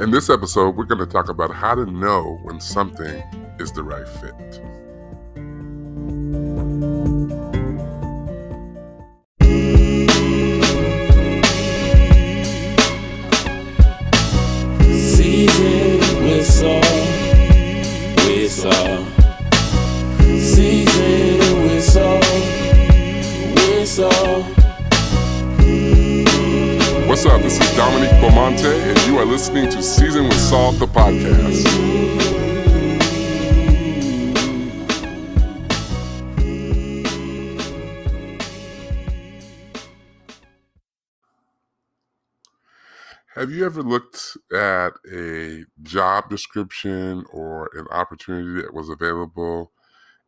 In this episode, we're going to talk about how to know when something is the right fit. What's up? This is Dominique Beaumonte, and you are listening to Season with Salt, the podcast. Have you ever looked at a job description or an opportunity that was available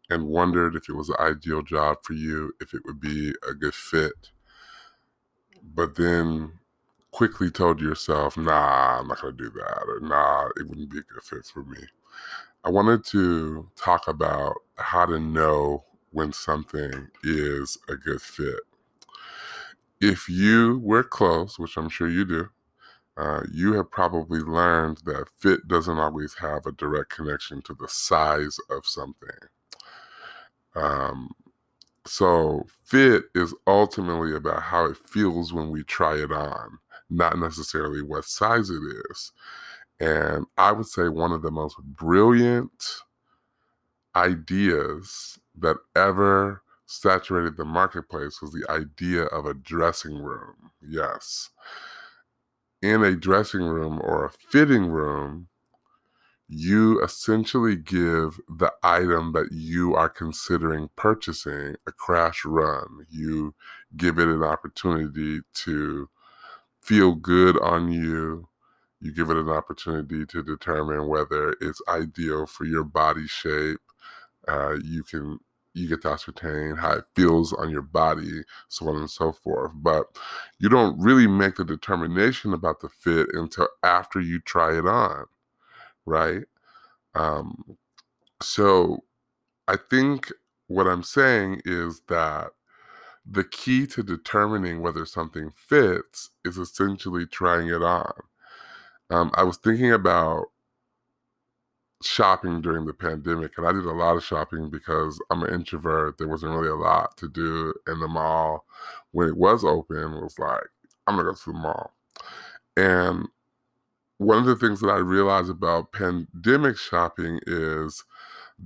and wondered if it was the ideal job for you, if it would be a good fit, but then quickly told yourself, nah, I'm not going to do that, or nah, it wouldn't be a good fit for me? I wanted to talk about how to know when something is a good fit. If you wear clothes, which I'm sure you do, uh, you have probably learned that fit doesn't always have a direct connection to the size of something. Um, so, fit is ultimately about how it feels when we try it on, not necessarily what size it is. And I would say one of the most brilliant ideas that ever saturated the marketplace was the idea of a dressing room. Yes in a dressing room or a fitting room, you essentially give the item that you are considering purchasing a crash run. You give it an opportunity to feel good on you. You give it an opportunity to determine whether it's ideal for your body shape. Uh, you can you get to ascertain how it feels on your body, so on and so forth. But you don't really make the determination about the fit until after you try it on, right? Um, so I think what I'm saying is that the key to determining whether something fits is essentially trying it on. Um, I was thinking about shopping during the pandemic and I did a lot of shopping because I'm an introvert. There wasn't really a lot to do in the mall. When it was open, it was like, I'm gonna go to the mall. And one of the things that I realized about pandemic shopping is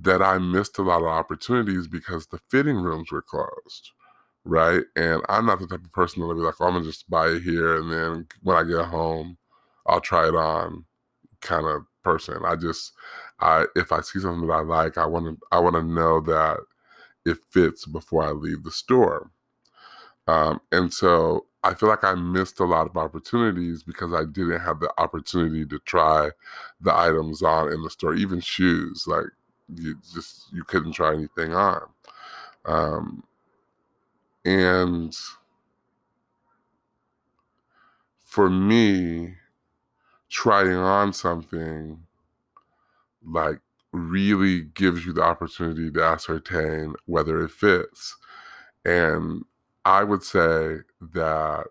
that I missed a lot of opportunities because the fitting rooms were closed. Right. And I'm not the type of person that'll be like, oh, I'm gonna just buy it here and then when I get home, I'll try it on kind of person. I just I if I see something that I like, I want to I want to know that it fits before I leave the store. Um, and so I feel like I missed a lot of opportunities because I didn't have the opportunity to try the items on in the store, even shoes. Like you just you couldn't try anything on. Um, and for me, trying on something like really gives you the opportunity to ascertain whether it fits. And I would say that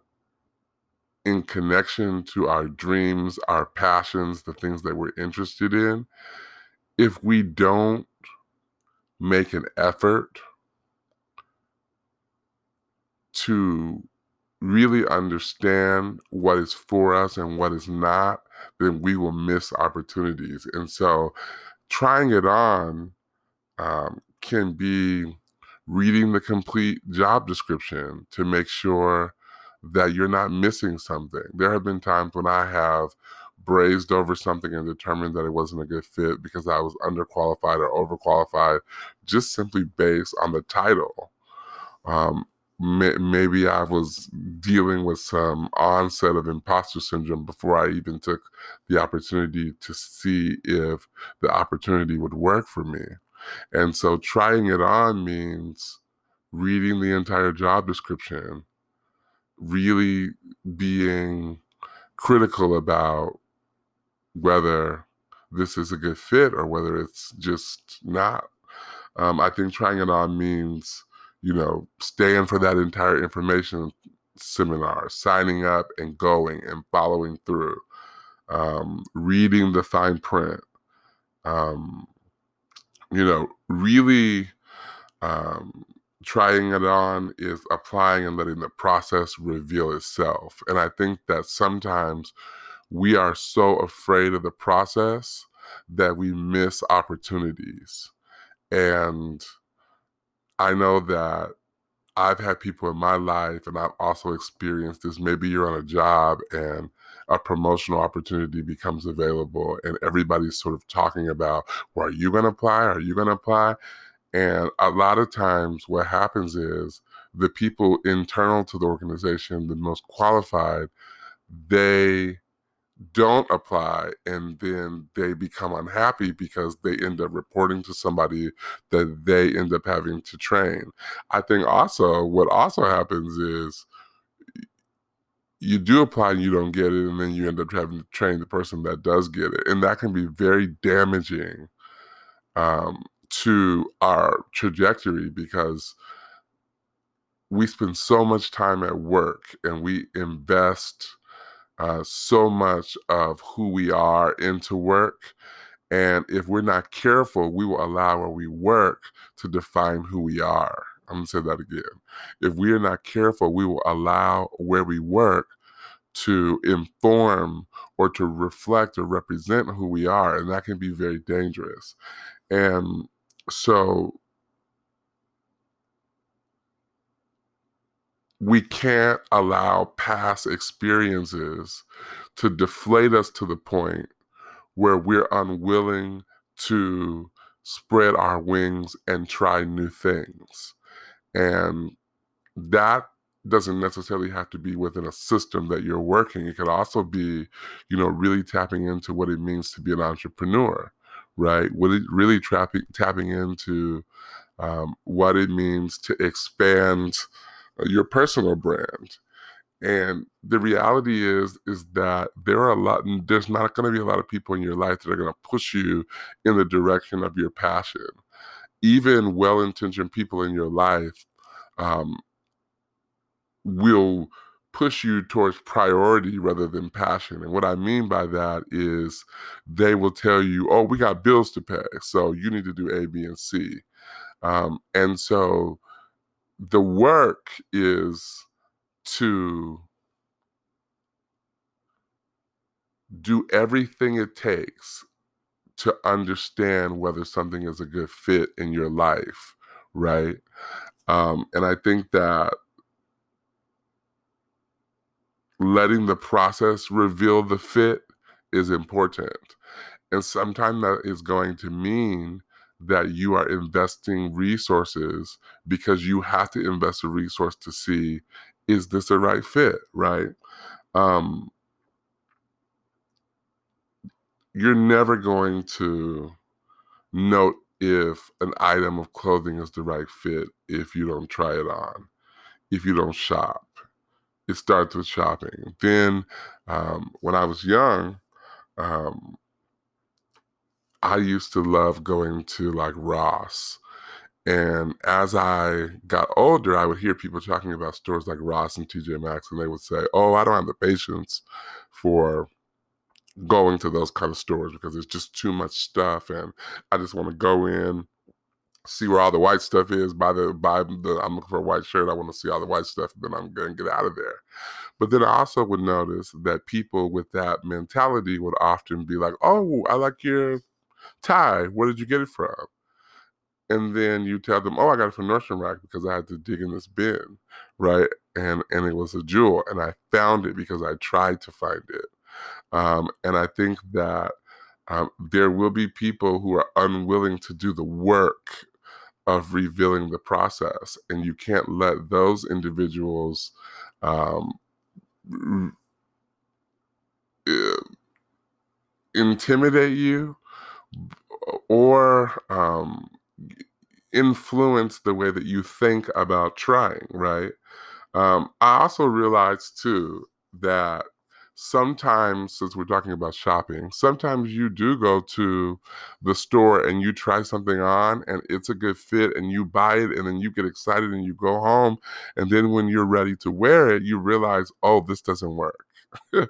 in connection to our dreams, our passions, the things that we're interested in, if we don't make an effort to really understand what is for us and what is not, then we will miss opportunities. And so, trying it on um, can be reading the complete job description to make sure that you're not missing something. There have been times when I have brazed over something and determined that it wasn't a good fit because I was underqualified or overqualified just simply based on the title. Um, may, maybe I was dealing with some onset of imposter syndrome before I even took the opportunity to see if the opportunity would work for me. And so trying it on means reading the entire job description, really being critical about whether this is a good fit or whether it's just not. Um, I think trying it on means you know, staying for that entire information seminar, signing up and going and following through. um, reading the fine print, um, you know, really um, trying it on is applying and letting the process reveal itself. And I think that sometimes we are so afraid of the process that we miss opportunities. And I know that I've had people in my life, and I've also experienced this. Maybe you're on a job and a promotional opportunity becomes available, and everybody's sort of talking about, well, are you going to apply? Are you going to apply? And a lot of times, what happens is the people internal to the organization, the most qualified, they don't apply and then they become unhappy because they end up reporting to somebody that they end up having to train. I think also what also happens is you do apply and you don't get it and then you end up having to train the person that does get it and that can be very damaging um, to our trajectory because we spend so much time at work and we invest uh, so much of who we are into work. And if we're not careful, we will allow where we work to define who we are. I'm going to say that again. If we are not careful, we will allow where we work to inform or to reflect or represent who we are. And that can be very dangerous. And so we can't allow past experiences to deflate us to the point where we're unwilling to spread our wings and try new things. And that doesn't necessarily have to be within a system that you're working. It could also be, you know, really tapping into what it means to be an entrepreneur, right? Really trapping, tapping into um, what it means to expand your personal brand. And the reality is, is that there are a lot, there's not going to be a lot of people in your life that are going to push you in the direction of your passion. Even well intentioned people in your life um, will push you towards priority rather than passion. And what I mean by that is they will tell you, oh, we got bills to pay. So you need to do A, B, and C. Um, and so the work is to do everything it takes to understand whether something is a good fit in your life, right? Um, and I think that letting the process reveal the fit is important. And sometimes that is going to mean that you are investing resources because you have to invest a resource to see is this the right fit, right? Um, you're never going to note if an item of clothing is the right fit if you don't try it on, if you don't shop. It starts with shopping. Then, um, when I was young, um, I used to love going to like Ross. And as I got older, I would hear people talking about stores like Ross and TJ Maxx, and they would say, Oh, I don't have the patience for going to those kind of stores because it's just too much stuff. And I just want to go in, see where all the white stuff is, buy the buy the I'm looking for a white shirt, I want to see all the white stuff, then I'm gonna get out of there. But then I also would notice that people with that mentality would often be like, Oh, I like your Tie, where did you get it from? And then you tell them, oh, I got it from Nordstrom Rack because I had to dig in this bin, right? And and it was a jewel, and I found it because I tried to find it. Um, and I think that um, there will be people who are unwilling to do the work of revealing the process, and you can't let those individuals um, uh, intimidate you or um, influence the way that you think about trying, right? Um, I also realized too that sometimes, since we're talking about shopping, sometimes you do go to the store and you try something on and it's a good fit and you buy it and then you get excited and you go home. And then when you're ready to wear it, you realize, oh, this doesn't work. this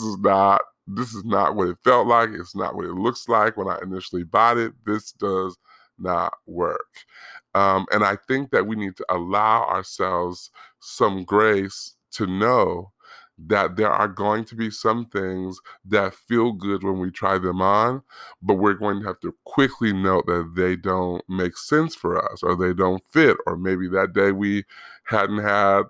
is not this is not what it felt like. It's not what it looks like when I initially bought it. This does not work. Um, and I think that we need to allow ourselves some grace to know that there are going to be some things that feel good when we try them on, but we're going to have to quickly note that they don't make sense for us or they don't fit, or maybe that day we hadn't had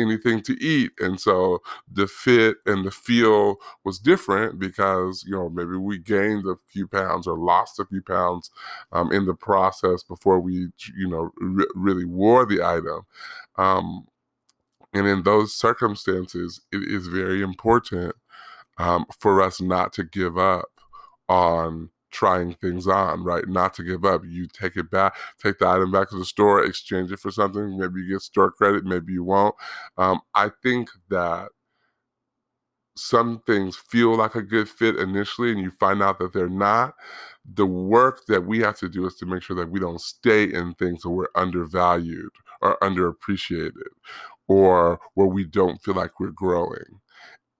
anything to eat and so the fit and the feel was different because you know maybe we gained a few pounds or lost a few pounds um, in the process before we you know re- really wore the item. Um, and in those circumstances, it is very important um, for us not to give up on trying things on, right? Not to give up. You take it back, take the item back to the store, exchange it for something. Maybe you get store credit, maybe you won't. Um, I think that some things feel like a good fit initially and you find out that they're not. The work that we have to do is to make sure that we don't stay in things where we're undervalued or underappreciated or where we don't feel like we're growing.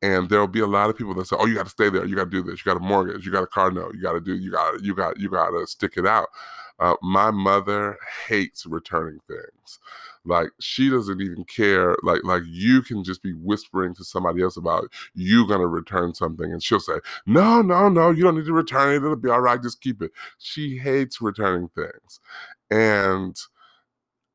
And there'll be a lot of people that say, "Oh, you got to stay there. You got to do this. You got a mortgage. You got a car note. You got to do. You got. You got. You got to stick it out." Uh, my mother hates returning things. Like she doesn't even care. Like like you can just be whispering to somebody else about you gonna return something, and she'll say, "No, no, no. You don't need to return it. It'll be all right. Just keep it." She hates returning things, and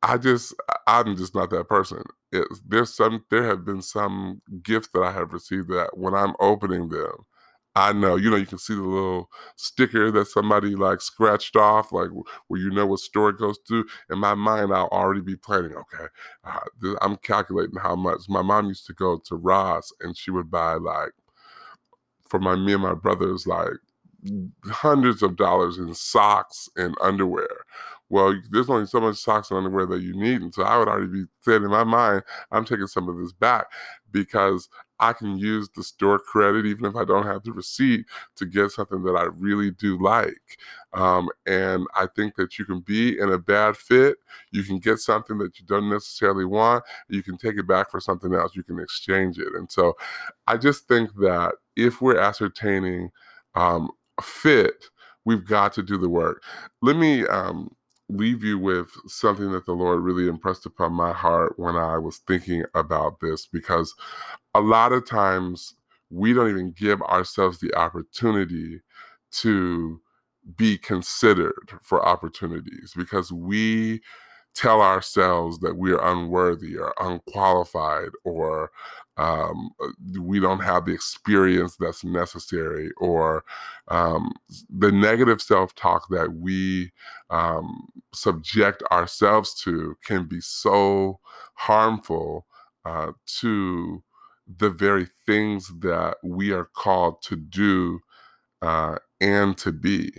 I just I'm just not that person. It's, there's some there have been some gifts that I have received that when I'm opening them, I know you know you can see the little sticker that somebody like scratched off, like where you know what store it goes to. In my mind, I'll already be planning. Okay, uh, I'm calculating how much. My mom used to go to Ross and she would buy like for my me and my brothers like hundreds of dollars in socks and underwear well, there's only so much socks and underwear that you need. And so I would already be saying in my mind, I'm taking some of this back because I can use the store credit, even if I don't have the receipt, to get something that I really do like. Um, and I think that you can be in a bad fit. You can get something that you don't necessarily want. You can take it back for something else. You can exchange it. And so I just think that if we're ascertaining um, fit, we've got to do the work. Let me um, leave you with something that the Lord really impressed upon my heart when I was thinking about this, because a lot of times we don't even give ourselves the opportunity to be considered for opportunities because we tell ourselves that we are unworthy or unqualified or um, uh, we don't have the experience that's necessary or um, the negative self-talk that we um, subject ourselves to can be so harmful uh, to the very things that we are called to do uh, and to be.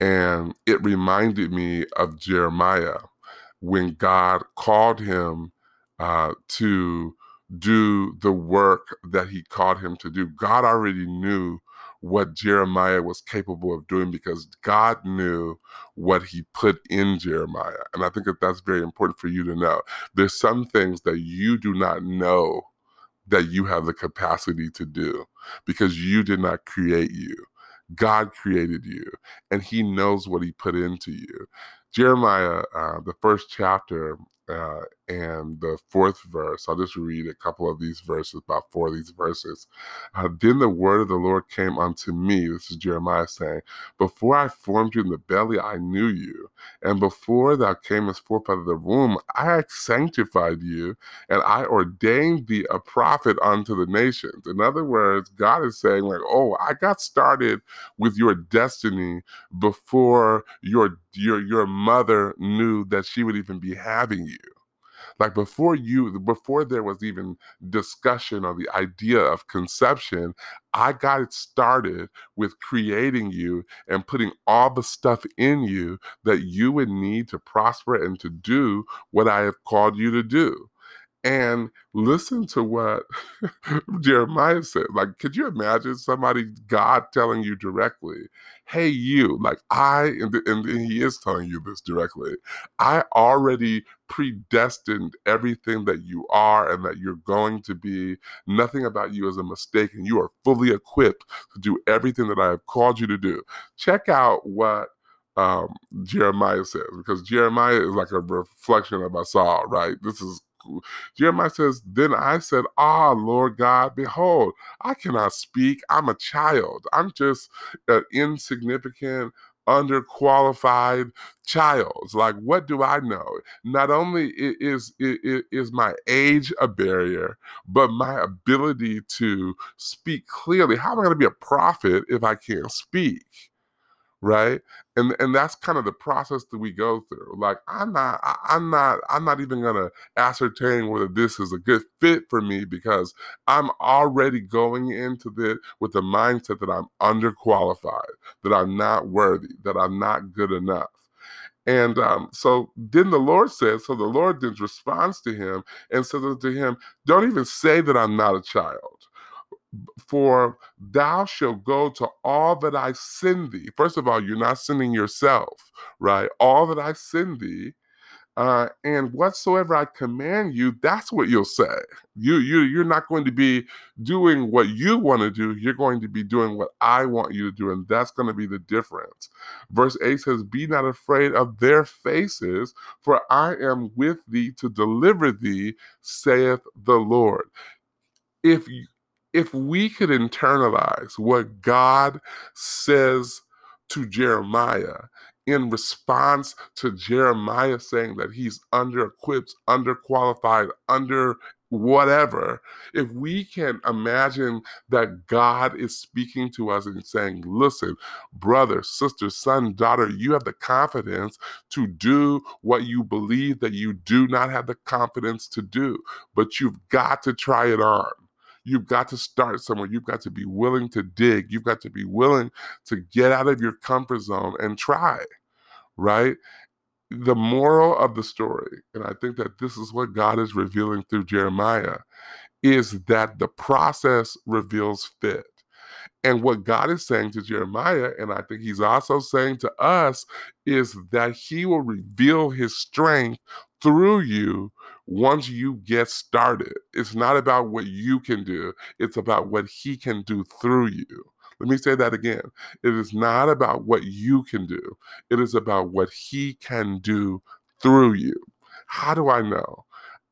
And it reminded me of jeremiah when God called him uh, to do the work that he called him to do. God already knew what Jeremiah was capable of doing because God knew what he put in Jeremiah. And I think that that's very important for you to know. There's some things that you do not know that you have the capacity to do because you did not create you. God created you and he knows what he put into you. Jeremiah, uh, the first chapter, uh, and the fourth verse. I'll just read a couple of these verses, about four of these verses. Uh, then the word of the Lord came unto me. This is Jeremiah saying, Before I formed you in the belly, I knew you. And before thou camest forth out of the womb, I sanctified you, and I ordained thee a prophet unto the nations. In other words, God is saying, like, oh, I got started with your destiny before your your your mother knew that she would even be having you like before you before there was even discussion or the idea of conception i got it started with creating you and putting all the stuff in you that you would need to prosper and to do what i have called you to do and listen to what Jeremiah said. Like, could you imagine somebody, God telling you directly, hey, you, like I, and, and he is telling you this directly, I already predestined everything that you are and that you're going to be. Nothing about you is a mistake, and you are fully equipped to do everything that I have called you to do. Check out what um, Jeremiah says, because Jeremiah is like a reflection of us all, right? This is Jeremiah says, Then I said, Ah, Lord God, behold, I cannot speak. I'm a child. I'm just an insignificant, underqualified child. Like, what do I know? Not only is, is, is my age a barrier, but my ability to speak clearly. How am I going to be a prophet if I can't speak? Right? And and that's kind of the process that we go through. Like i'm not i'm not i'm not even gonna ascertain whether this is a good fit for me because i'm already going into this with the mindset that i'm underqualified that i'm not worthy that i'm not good enough. And um, so then the Lord says, so the Lord then responds to him and says to him, Don't even say that I'm not a child for thou shalt go to all that I send thee. First of all, you're not sending yourself, right? All that I send thee, uh, and whatsoever I command you, that's what you'll say. You you you're not going to be doing what you want to do. You're going to be doing what I want you to do, and that's going to be the difference. Verse eight says, "Be not afraid of their faces, for I am with thee to deliver thee," saith the Lord. If if we could internalize what God says to Jeremiah in response to Jeremiah saying that he's under equipped, underqualified, under whatever, if we can imagine that God is speaking to us and saying, Listen, brother, sister, son, daughter, you have the confidence to do what you believe that you do not have the confidence to do, but you've got to try it on. You've got to start somewhere. You've got to be willing to dig. You've got to be willing to get out of your comfort zone and try, right? The moral of the story, and I think that this is what God is revealing through Jeremiah, is that the process reveals fit. And what God is saying to Jeremiah, and I think he's also saying to us, is that he will reveal his strength through you once you get started. It's not about what you can do, it's about what he can do through you. Let me say that again. It is not about what you can do, it is about what he can do through you. How do I know?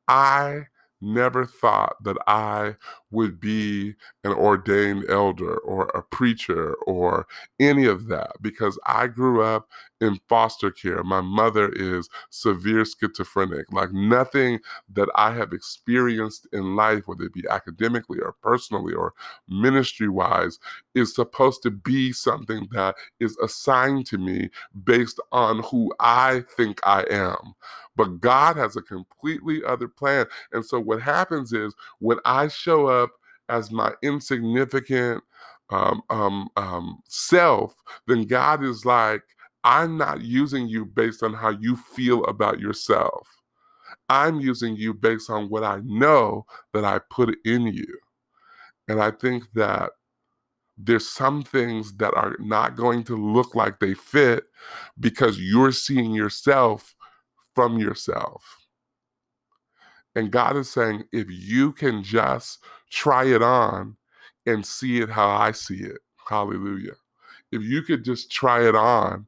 I never thought that I would be an ordained elder or a preacher or any of that because I grew up in foster care. My mother is severe schizophrenic. Like nothing that I have experienced in life, whether it be academically or personally or ministry wise, is supposed to be something that is assigned to me based on who I think I am. But God has a completely other plan. And so what happens is when I show up as my insignificant um, um, um, self, then God is like, I'm not using you based on how you feel about yourself. I'm using you based on what I know that I put in you. And I think that there's some things that are not going to look like they fit because you're seeing yourself from yourself. And God is saying, if you can just try it on and see it how I see it, hallelujah. If you could just try it on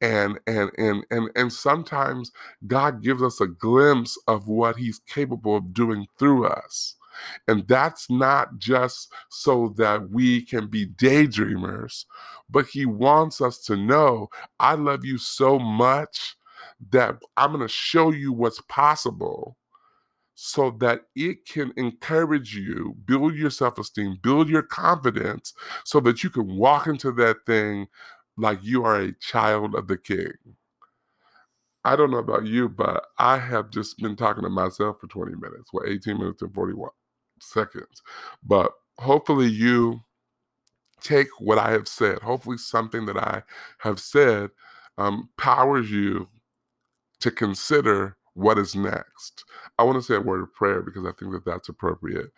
and and and and and sometimes God gives us a glimpse of what he's capable of doing through us. And that's not just so that we can be daydreamers, but he wants us to know I love you so much that I'm going to show you what's possible so that it can encourage you, build your self esteem, build your confidence, so that you can walk into that thing like you are a child of the king. I don't know about you, but I have just been talking to myself for 20 minutes, well, 18 minutes and 41 seconds. But hopefully, you take what I have said. Hopefully, something that I have said um, powers you to consider what is next. I want to say a word of prayer because I think that that's appropriate.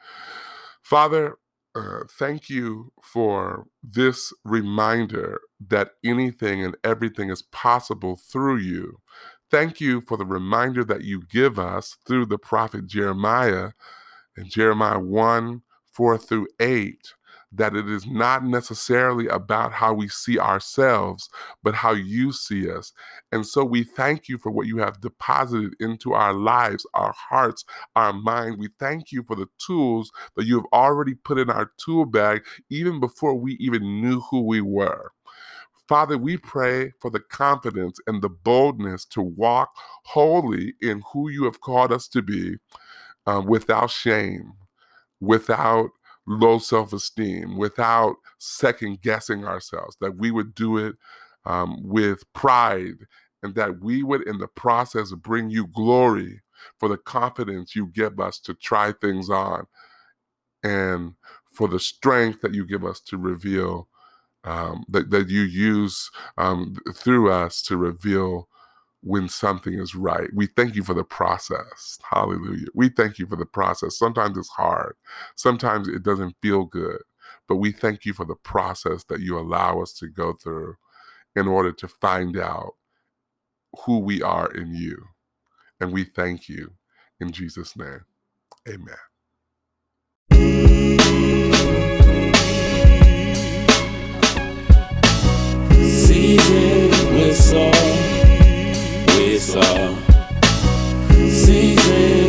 Father, uh, thank you for this reminder that anything and everything is possible through you. Thank you for the reminder that you give us through the prophet Jeremiah in Jeremiah 1 4 through 8 that it is not necessarily about how we see ourselves, but how you see us. And so we thank you for what you have deposited into our lives, our hearts, our mind. We thank you for the tools that you have already put in our tool bag, even before we even knew who we were. Father, we pray for the confidence and the boldness to walk wholly in who you have called us to be uh, without shame, without low self esteem, without second guessing ourselves, that we would do it um, with pride, and that we would, in the process, bring you glory for the confidence you give us to try things on and for the strength that you give us to reveal, um, that, that you use um, through us to reveal when something is right. We thank you for the process. Hallelujah. We thank you for the process. Sometimes it's hard, sometimes it doesn't feel good, but we thank you for the process that you allow us to go through in order to find out who we are in you. And we thank you in Jesus' name. Amen. Season with salt so. Season.